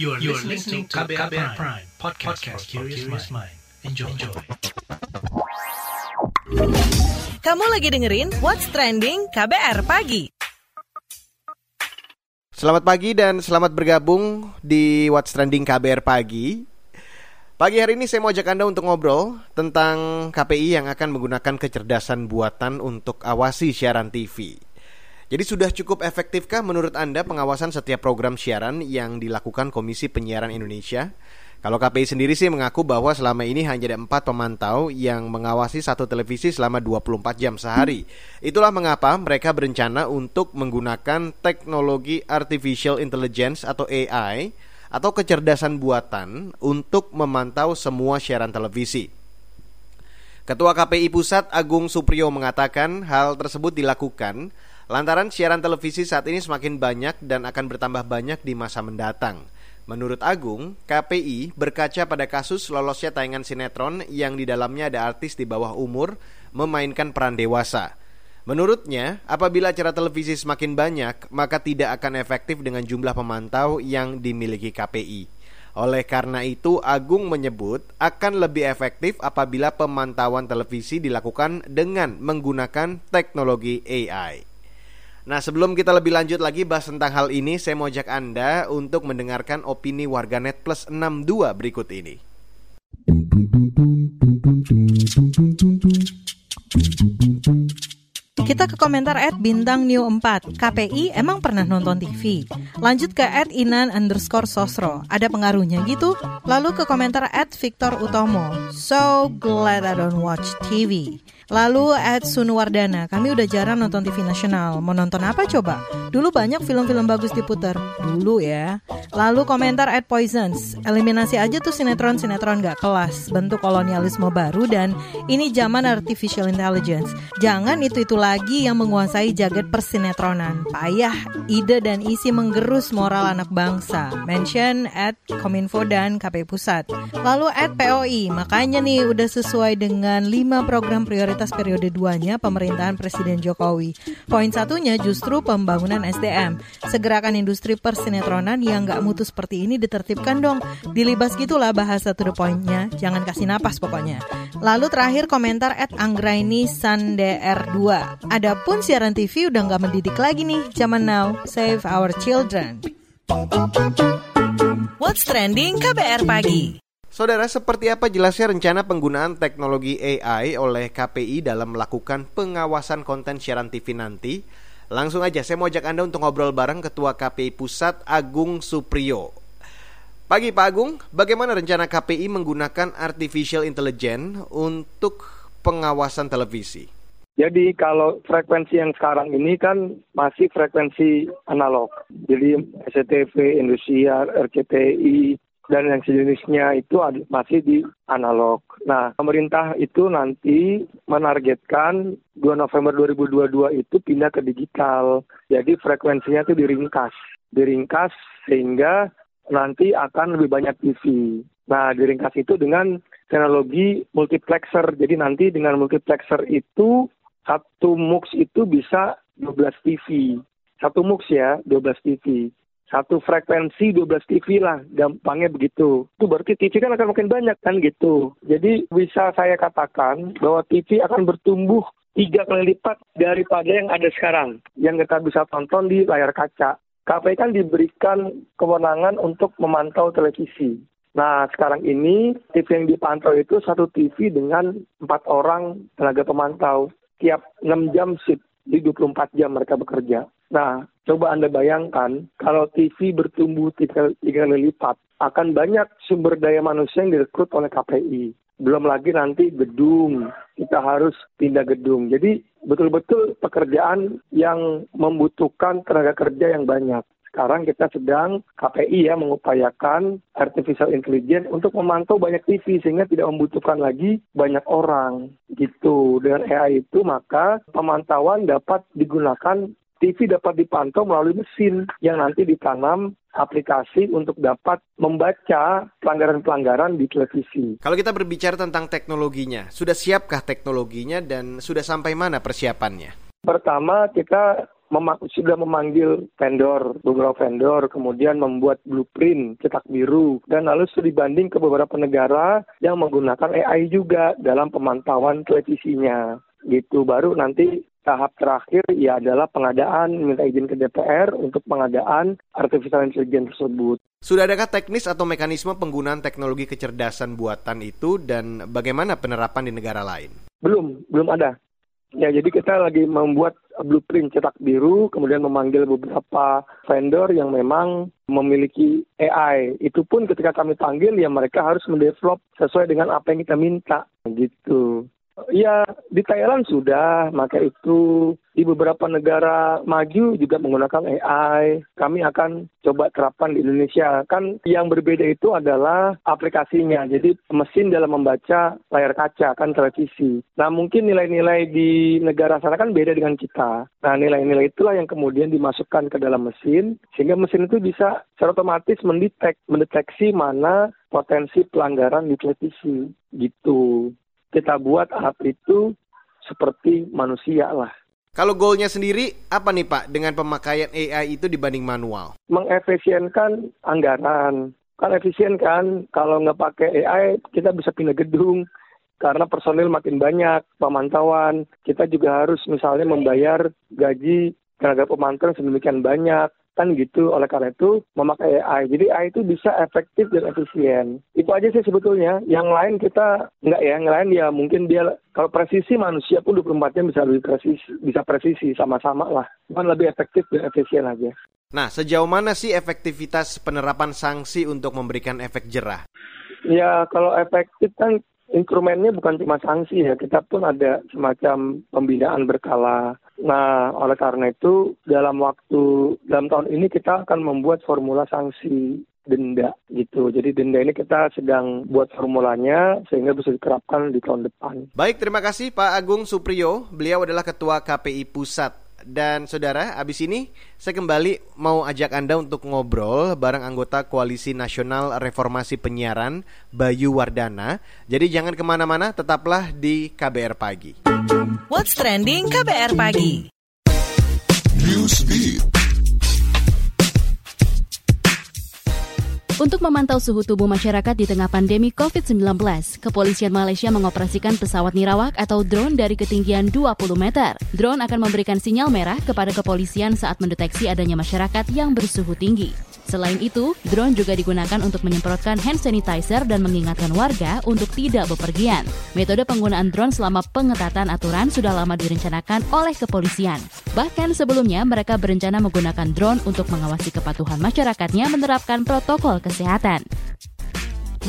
You are, you are listening to KBR, KBR Prime, Prime podcast, podcast for curious mind. Enjoy. Enjoy. Kamu lagi dengerin What's Trending KBR Pagi. Selamat pagi dan selamat bergabung di What's Trending KBR Pagi. Pagi hari ini saya mau ajak Anda untuk ngobrol tentang KPI yang akan menggunakan kecerdasan buatan untuk awasi siaran TV. Jadi sudah cukup efektifkah menurut Anda pengawasan setiap program siaran yang dilakukan Komisi Penyiaran Indonesia? Kalau KPI sendiri sih mengaku bahwa selama ini hanya ada empat pemantau yang mengawasi satu televisi selama 24 jam sehari. Itulah mengapa mereka berencana untuk menggunakan teknologi artificial intelligence atau AI atau kecerdasan buatan untuk memantau semua siaran televisi. Ketua KPI Pusat Agung Supriyo mengatakan hal tersebut dilakukan Lantaran siaran televisi saat ini semakin banyak dan akan bertambah banyak di masa mendatang. Menurut Agung, KPI berkaca pada kasus lolosnya tayangan sinetron yang di dalamnya ada artis di bawah umur memainkan peran dewasa. Menurutnya, apabila acara televisi semakin banyak, maka tidak akan efektif dengan jumlah pemantau yang dimiliki KPI. Oleh karena itu, Agung menyebut akan lebih efektif apabila pemantauan televisi dilakukan dengan menggunakan teknologi AI. Nah sebelum kita lebih lanjut lagi bahas tentang hal ini Saya mau ajak Anda untuk mendengarkan opini warganet plus 62 berikut ini. Kita ke komentar at bintang new 4 KPI emang pernah nonton TV Lanjut ke at inan underscore sosro. Ada pengaruhnya gitu? Lalu ke komentar at Victor Utomo. So glad I don't watch TV Lalu at Sunwardana, kami udah jarang nonton TV nasional. Mau nonton apa coba? Dulu banyak film-film bagus diputar. Dulu ya. Lalu komentar at Poisons, eliminasi aja tuh sinetron-sinetron gak kelas. Bentuk kolonialisme baru dan ini zaman artificial intelligence. Jangan itu-itu lagi yang menguasai jagat persinetronan. Payah, ide dan isi menggerus moral anak bangsa. Mention at Kominfo dan KP Pusat. Lalu at POI, makanya nih udah sesuai dengan 5 program prioritas prioritas periode 2-nya pemerintahan Presiden Jokowi. Poin satunya justru pembangunan SDM. Segerakan industri persinetronan yang nggak mutu seperti ini ditertibkan dong. Dilibas gitulah bahasa to the point-nya. Jangan kasih napas pokoknya. Lalu terakhir komentar at Anggraini Sandr 2. Adapun siaran TV udah nggak mendidik lagi nih zaman now. Save our children. What's Trending KBR Pagi Saudara, seperti apa jelasnya rencana penggunaan teknologi AI oleh KPI dalam melakukan pengawasan konten siaran TV nanti? Langsung aja, saya mau ajak Anda untuk ngobrol bareng Ketua KPI Pusat Agung Supriyo. Pagi Pak Agung, bagaimana rencana KPI menggunakan artificial intelligence untuk pengawasan televisi? Jadi kalau frekuensi yang sekarang ini kan masih frekuensi analog. Jadi SCTV, Indosiar, RCTI, dan yang sejenisnya itu masih di analog. Nah, pemerintah itu nanti menargetkan 2 November 2022 itu pindah ke digital. Jadi frekuensinya itu diringkas. Diringkas sehingga nanti akan lebih banyak TV. Nah, diringkas itu dengan teknologi multiplexer. Jadi nanti dengan multiplexer itu satu MUX itu bisa 12 TV. Satu MUX ya, 12 TV satu frekuensi 12 TV lah, gampangnya begitu. Itu berarti TV kan akan makin banyak kan gitu. Jadi bisa saya katakan bahwa TV akan bertumbuh tiga kali lipat daripada yang ada sekarang. Yang kita bisa tonton di layar kaca. KPI kan diberikan kewenangan untuk memantau televisi. Nah, sekarang ini TV yang dipantau itu satu TV dengan empat orang tenaga pemantau. Tiap 6 jam shift, di 24 jam mereka bekerja. Nah, coba Anda bayangkan kalau TV bertumbuh tiga, tiga kali lipat, akan banyak sumber daya manusia yang direkrut oleh KPI. Belum lagi nanti gedung, kita harus pindah gedung. Jadi betul-betul pekerjaan yang membutuhkan tenaga kerja yang banyak. Sekarang kita sedang KPI ya mengupayakan artificial intelligence untuk memantau banyak TV sehingga tidak membutuhkan lagi banyak orang gitu. Dengan AI itu maka pemantauan dapat digunakan TV dapat dipantau melalui mesin yang nanti ditanam aplikasi untuk dapat membaca pelanggaran-pelanggaran di televisi. Kalau kita berbicara tentang teknologinya, sudah siapkah teknologinya dan sudah sampai mana persiapannya? Pertama, kita mema sudah memanggil vendor, beberapa vendor, kemudian membuat blueprint cetak biru, dan lalu sudah dibanding ke beberapa negara yang menggunakan AI juga dalam pemantauan televisinya. Gitu baru nanti tahap terakhir ya adalah pengadaan minta izin ke DPR untuk pengadaan artificial intelligence tersebut. Sudah adakah teknis atau mekanisme penggunaan teknologi kecerdasan buatan itu dan bagaimana penerapan di negara lain? Belum, belum ada. Ya, jadi kita lagi membuat blueprint cetak biru, kemudian memanggil beberapa vendor yang memang memiliki AI. Itu pun ketika kami panggil, ya mereka harus mendevelop sesuai dengan apa yang kita minta, gitu. Ya, di Thailand sudah, maka itu di beberapa negara maju juga menggunakan AI. Kami akan coba terapkan di Indonesia. Kan yang berbeda itu adalah aplikasinya. Jadi mesin dalam membaca layar kaca, kan televisi. Nah, mungkin nilai-nilai di negara sana kan beda dengan kita. Nah, nilai-nilai itulah yang kemudian dimasukkan ke dalam mesin, sehingga mesin itu bisa secara otomatis mendetek, mendeteksi mana potensi pelanggaran di televisi. Gitu kita buat alat itu seperti manusia lah. Kalau goalnya sendiri apa nih Pak dengan pemakaian AI itu dibanding manual? Mengefisienkan anggaran. Kan efisien kan kalau nggak pakai AI kita bisa pindah gedung karena personil makin banyak, pemantauan. Kita juga harus misalnya membayar gaji tenaga pemantau sedemikian banyak kan gitu. Oleh karena itu memakai AI jadi AI itu bisa efektif dan efisien. Itu aja sih sebetulnya. Yang lain kita nggak ya. Yang lain ya mungkin dia kalau presisi manusia pun 24 jam bisa lebih presisi bisa presisi sama-sama lah. Cuman lebih efektif dan efisien aja. Nah, sejauh mana sih efektivitas penerapan sanksi untuk memberikan efek jerah? Ya, kalau efektif kan instrumennya bukan cuma sanksi ya, kita pun ada semacam pembinaan berkala Nah, oleh karena itu dalam waktu dalam tahun ini kita akan membuat formula sanksi denda gitu. Jadi denda ini kita sedang buat formulanya sehingga bisa diterapkan di tahun depan. Baik, terima kasih Pak Agung Supriyo. Beliau adalah Ketua KPI Pusat. Dan saudara, abis ini saya kembali mau ajak Anda untuk ngobrol bareng anggota Koalisi Nasional Reformasi Penyiaran, Bayu Wardana. Jadi jangan ke mana-mana, tetaplah di KBR Pagi. What's Trending KBR Pagi Untuk memantau suhu tubuh masyarakat di tengah pandemi COVID-19, Kepolisian Malaysia mengoperasikan pesawat nirawak atau drone dari ketinggian 20 meter. Drone akan memberikan sinyal merah kepada kepolisian saat mendeteksi adanya masyarakat yang bersuhu tinggi. Selain itu, drone juga digunakan untuk menyemprotkan hand sanitizer dan mengingatkan warga untuk tidak bepergian. Metode penggunaan drone selama pengetatan aturan sudah lama direncanakan oleh kepolisian. Bahkan sebelumnya mereka berencana menggunakan drone untuk mengawasi kepatuhan masyarakatnya menerapkan protokol kesehatan.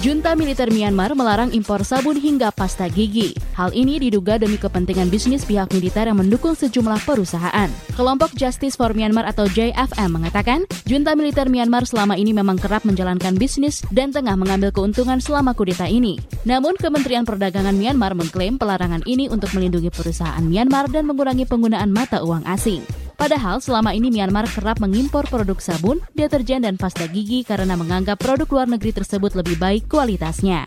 Junta militer Myanmar melarang impor sabun hingga pasta gigi. Hal ini diduga demi kepentingan bisnis pihak militer yang mendukung sejumlah perusahaan. Kelompok Justice for Myanmar atau JFM mengatakan, junta militer Myanmar selama ini memang kerap menjalankan bisnis dan tengah mengambil keuntungan selama kudeta ini. Namun, Kementerian Perdagangan Myanmar mengklaim pelarangan ini untuk melindungi perusahaan Myanmar dan mengurangi penggunaan mata uang asing. Padahal selama ini Myanmar kerap mengimpor produk sabun, deterjen, dan pasta gigi karena menganggap produk luar negeri tersebut lebih baik kualitasnya.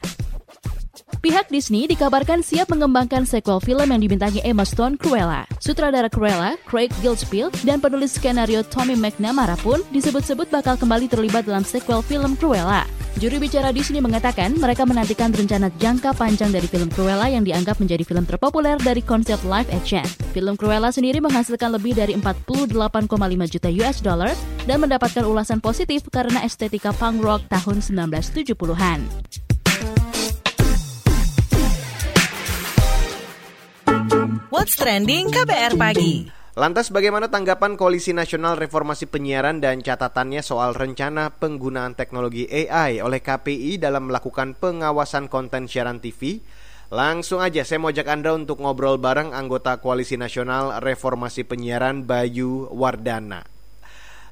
Pihak Disney dikabarkan siap mengembangkan sequel film yang dibintangi Emma Stone Cruella. Sutradara Cruella, Craig Gillespie, dan penulis skenario Tommy McNamara pun disebut-sebut bakal kembali terlibat dalam sequel film Cruella. Juru bicara Disney mengatakan mereka menantikan rencana jangka panjang dari film Cruella yang dianggap menjadi film terpopuler dari konsep live action. Film Cruella sendiri menghasilkan lebih dari 48,5 juta US dollar dan mendapatkan ulasan positif karena estetika punk rock tahun 1970-an. What's Trending KBR Pagi Lantas bagaimana tanggapan Koalisi Nasional Reformasi Penyiaran dan catatannya soal rencana penggunaan teknologi AI oleh KPI dalam melakukan pengawasan konten siaran TV? Langsung aja saya mau ajak Anda untuk ngobrol bareng anggota Koalisi Nasional Reformasi Penyiaran Bayu Wardana.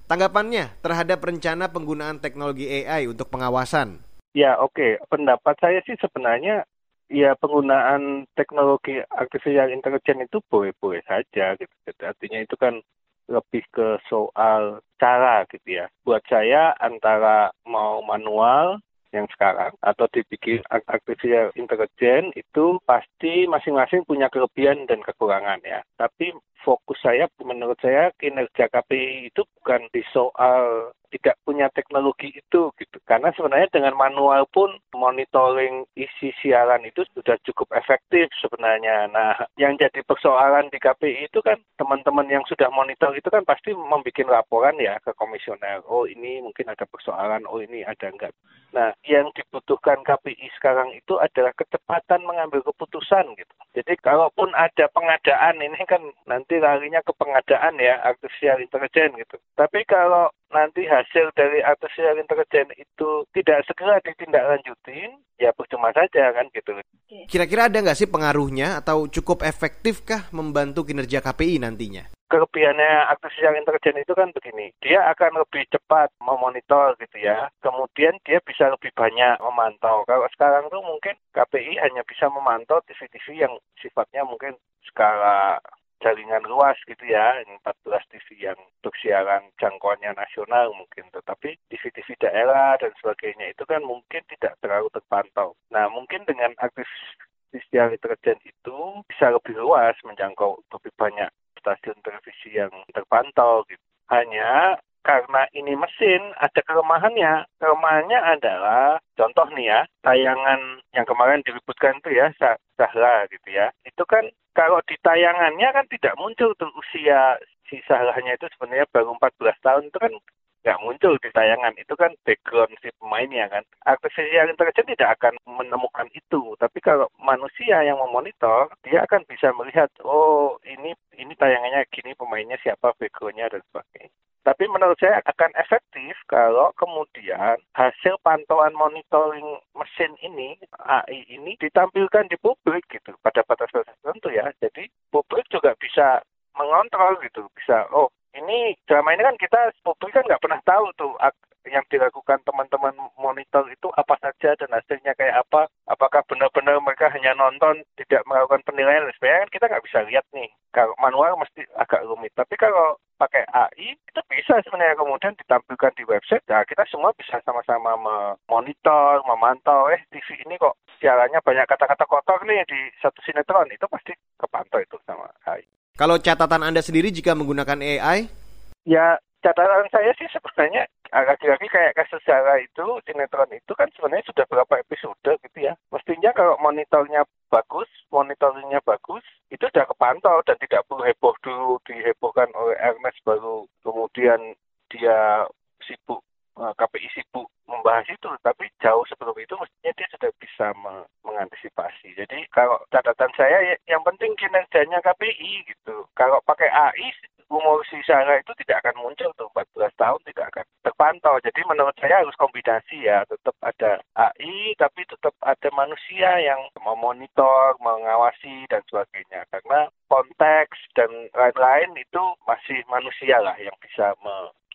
Tanggapannya terhadap rencana penggunaan teknologi AI untuk pengawasan? Ya oke, okay. pendapat saya sih sebenarnya ya penggunaan teknologi artificial intelligence itu boleh-boleh saja gitu. Artinya itu kan lebih ke soal cara gitu ya. Buat saya antara mau manual yang sekarang atau dibikin artificial intelligence itu pasti masing-masing punya kelebihan dan kekurangan ya. Tapi fokus saya menurut saya kinerja KPI itu bukan di soal tidak punya teknologi itu gitu. Karena sebenarnya dengan manual pun monitoring isi siaran itu sudah cukup efektif sebenarnya. Nah, yang jadi persoalan di KPI itu kan teman-teman yang sudah monitor itu kan pasti membuat laporan ya ke komisioner. Oh, ini mungkin ada persoalan, oh ini ada enggak. Nah, yang dibutuhkan KPI sekarang itu adalah kecepatan mengambil keputusan gitu. Jadi kalaupun ada pengadaan ini kan nanti larinya ke pengadaan ya artificial intelligence gitu. Tapi kalau nanti hasil dari artificial intelligence itu tidak segera ditindaklanjutin, ya percuma saja kan gitu. Kira-kira ada nggak sih pengaruhnya atau cukup efektifkah membantu kinerja KPI nantinya? Kelebihannya artificial intelligence itu kan begini, dia akan lebih cepat memonitor gitu ya, kemudian dia bisa lebih banyak memantau. Kalau sekarang tuh mungkin KPI hanya bisa memantau TV-TV yang sifatnya mungkin skala jaringan luas gitu ya, 14 TV yang untuk siaran jangkauannya nasional mungkin, tetapi TV-TV daerah dan sebagainya itu kan mungkin tidak terlalu terpantau. Nah, mungkin dengan artificial intelligence itu bisa lebih luas menjangkau lebih banyak stasiun televisi yang terpantau gitu. Hanya karena ini mesin ada kelemahannya. Kelemahannya adalah contoh nih ya, tayangan yang kemarin diributkan itu ya Sahra gitu ya. Itu kan kalau di tayangannya kan tidak muncul tuh usia si Sahranya itu sebenarnya baru 14 tahun itu kan nggak muncul di tayangan. Itu kan background si pemainnya kan. Artificial intelligence tidak akan menemukan itu. Tapi kalau manusia yang memonitor dia akan bisa melihat oh ini ini tayangannya gini pemainnya siapa backgroundnya dan sebagainya. Tapi menurut saya akan efektif kalau kemudian hasil pantauan monitoring mesin ini, AI ini ditampilkan di publik gitu pada batas-batas tertentu ya. Jadi publik juga bisa mengontrol gitu, bisa oh ini selama ini kan kita publik kan nggak pernah tahu tuh yang dilakukan teman-teman monitor itu apa saja dan hasilnya kayak apa. Apakah benar-benar mereka hanya nonton, tidak melakukan penilaian. Sebenarnya kan kita nggak bisa lihat nih. Kalau manual mesti agak rumit. Tapi kalau pakai AI itu bisa sebenarnya kemudian ditampilkan di website. Nah kita semua bisa sama-sama memonitor, memantau. Eh TV ini kok siarannya banyak kata-kata kotor nih di satu sinetron. Itu pasti kepantau itu sama AI. Kalau catatan Anda sendiri jika menggunakan AI? Ya catatan saya sih sebenarnya lagi-lagi kayak kasus Zara itu, sinetron itu kan sebenarnya sudah berapa episode gitu ya. Mestinya kalau monitornya bagus, monitoringnya bagus, itu sudah kepantau dan tidak perlu heboh dulu, dihebohkan oleh Ernest baru kemudian dia sibuk eh, KPI sibuk membahas itu, tapi jauh sebelum itu mestinya dia sudah bisa me mengantisipasi. Jadi kalau catatan saya ya, yang penting kinerjanya KPI gitu. Kalau pakai AI umur si Sarah itu tidak akan muncul tuh 14 tahun tidak akan terpantau. Jadi menurut saya harus kombinasi ya, tetap ada AI tapi tetap ada manusia yang memonitor, mengawasi dan sebagainya. Karena konteks dan lain-lain itu masih manusia lah yang bisa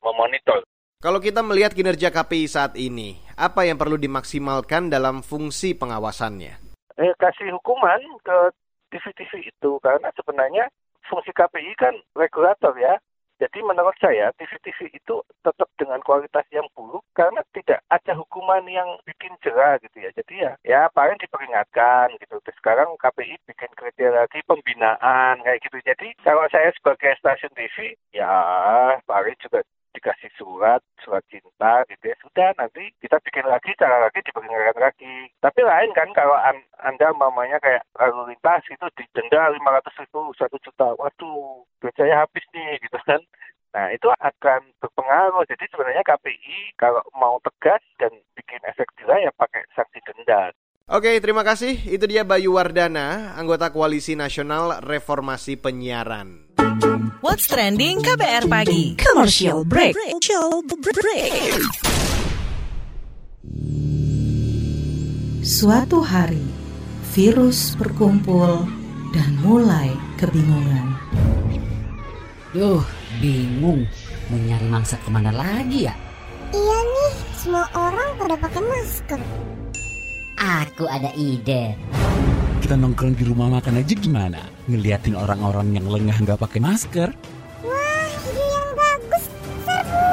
memonitor. Kalau kita melihat kinerja KPI saat ini, apa yang perlu dimaksimalkan dalam fungsi pengawasannya? Eh, kasih hukuman ke TV-TV itu karena sebenarnya fungsi KPI kan regulator ya. Jadi menurut saya TV-TV itu tetap dengan kualitas yang buruk karena tidak ada hukuman yang bikin jerah gitu ya. Jadi ya ya paling diperingatkan gitu. Terus sekarang KPI bikin kriteria lagi pembinaan kayak gitu. Jadi kalau saya sebagai stasiun TV ya paling juga dikasih surat, surat cinta gitu ya. Sudah nanti kita bikin lagi, cara lagi diperingatkan lagi. Tapi lain kan kalau an Anda mamanya kayak lalu lintas itu didenda 500 ribu, 1 juta. Waduh, duit saya habis nih gitu kan. Nah, itu akan berpengaruh. Jadi sebenarnya KPI kalau mau tegas dan bikin efek jerah ya pakai sanksi denda. Oke, terima kasih. Itu dia Bayu Wardana, anggota Koalisi Nasional Reformasi Penyiaran. What's trending KBR pagi? Commercial break. Commercial break. Suatu hari, virus berkumpul dan mulai kebingungan. Duh, bingung. Mau nyari mangsa ke mana lagi ya? Iya nih, semua orang pada pakai masker. Aku ada ide. Kita nongkrong di rumah makan aja gimana? Ngeliatin orang-orang yang lengah nggak pakai masker. Wah, ide yang bagus. Serbu.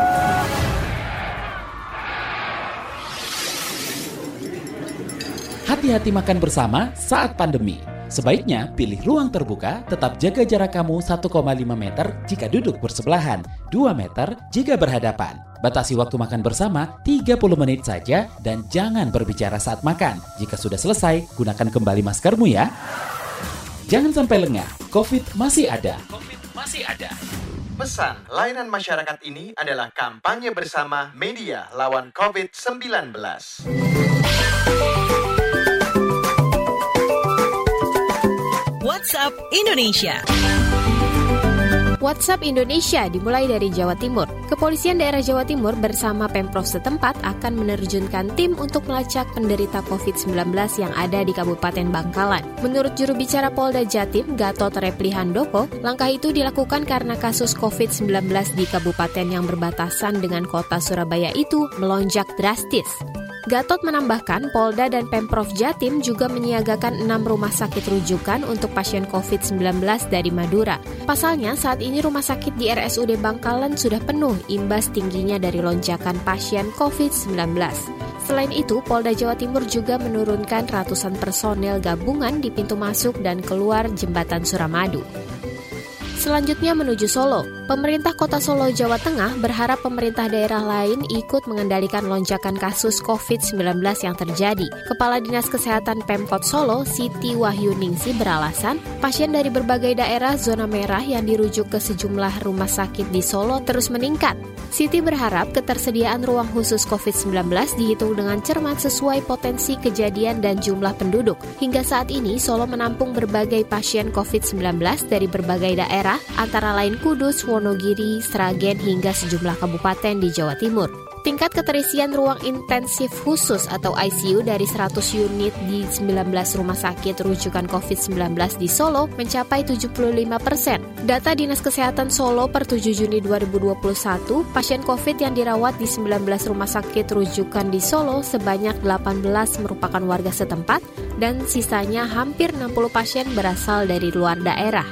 Hati-hati makan bersama saat pandemi. Sebaiknya pilih ruang terbuka, tetap jaga jarak kamu 1,5 meter jika duduk bersebelahan, 2 meter jika berhadapan. Batasi waktu makan bersama 30 menit saja dan jangan berbicara saat makan. Jika sudah selesai, gunakan kembali maskermu ya. Jangan sampai lengah, COVID masih ada. COVID masih ada. Pesan layanan masyarakat ini adalah kampanye bersama media lawan COVID-19. WhatsApp Indonesia. WhatsApp Indonesia dimulai dari Jawa Timur. Kepolisian daerah Jawa Timur bersama Pemprov setempat akan menerjunkan tim untuk melacak penderita COVID-19 yang ada di Kabupaten Bangkalan. Menurut juru bicara Polda Jatim, Gatot Repli Handoko, langkah itu dilakukan karena kasus COVID-19 di kabupaten yang berbatasan dengan kota Surabaya itu melonjak drastis. Gatot menambahkan Polda dan Pemprov Jatim juga menyiagakan enam rumah sakit rujukan untuk pasien COVID-19 dari Madura. Pasalnya saat ini rumah sakit di RSUD Bangkalan sudah penuh imbas tingginya dari lonjakan pasien COVID-19. Selain itu, Polda Jawa Timur juga menurunkan ratusan personel gabungan di pintu masuk dan keluar jembatan Suramadu. Selanjutnya menuju Solo. Pemerintah Kota Solo, Jawa Tengah berharap pemerintah daerah lain ikut mengendalikan lonjakan kasus COVID-19 yang terjadi. Kepala Dinas Kesehatan Pemkot Solo, Siti Wahyuningsi beralasan, pasien dari berbagai daerah zona merah yang dirujuk ke sejumlah rumah sakit di Solo terus meningkat. Siti berharap ketersediaan ruang khusus COVID-19 dihitung dengan cermat sesuai potensi kejadian dan jumlah penduduk. Hingga saat ini, Solo menampung berbagai pasien COVID-19 dari berbagai daerah, antara lain Kudus, Wonogiri, Sragen, hingga sejumlah kabupaten di Jawa Timur. Tingkat keterisian ruang intensif khusus atau ICU dari 100 unit di 19 rumah sakit rujukan COVID-19 di Solo mencapai 75 persen. Data Dinas Kesehatan Solo per 7 Juni 2021, pasien COVID yang dirawat di 19 rumah sakit rujukan di Solo sebanyak 18 merupakan warga setempat dan sisanya hampir 60 pasien berasal dari luar daerah.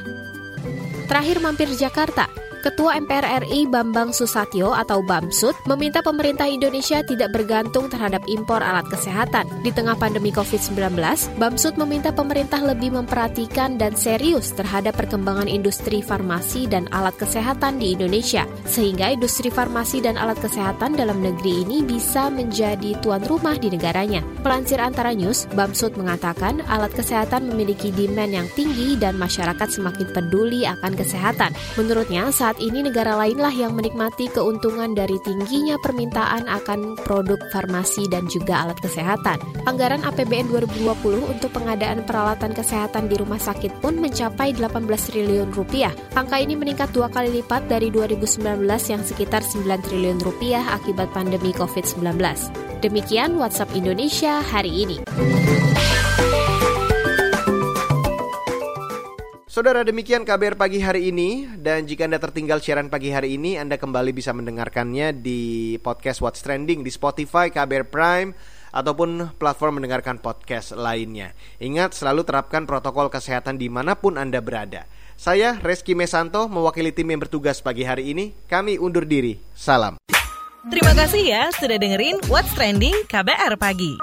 Terakhir mampir Jakarta, Ketua MPR RI Bambang Susatyo atau Bamsud meminta pemerintah Indonesia tidak bergantung terhadap impor alat kesehatan. Di tengah pandemi COVID-19, Bamsud meminta pemerintah lebih memperhatikan dan serius terhadap perkembangan industri farmasi dan alat kesehatan di Indonesia, sehingga industri farmasi dan alat kesehatan dalam negeri ini bisa menjadi tuan rumah di negaranya. Pelansir Antara News, Bamsud mengatakan alat kesehatan memiliki demand yang tinggi dan masyarakat semakin peduli akan kesehatan. Menurutnya, saat ini negara lainlah yang menikmati keuntungan dari tingginya permintaan akan produk farmasi dan juga alat kesehatan. Anggaran APBN 2020 untuk pengadaan peralatan kesehatan di rumah sakit pun mencapai 18 triliun rupiah. Angka ini meningkat dua kali lipat dari 2019 yang sekitar 9 triliun rupiah akibat pandemi COVID-19. Demikian WhatsApp Indonesia hari ini. Saudara demikian KBR pagi hari ini dan jika Anda tertinggal siaran pagi hari ini Anda kembali bisa mendengarkannya di podcast What's Trending di Spotify, KBR Prime ataupun platform mendengarkan podcast lainnya. Ingat selalu terapkan protokol kesehatan di mana pun Anda berada. Saya Reski Mesanto mewakili tim yang bertugas pagi hari ini. Kami undur diri. Salam. Terima kasih ya sudah dengerin What's Trending KBR Pagi.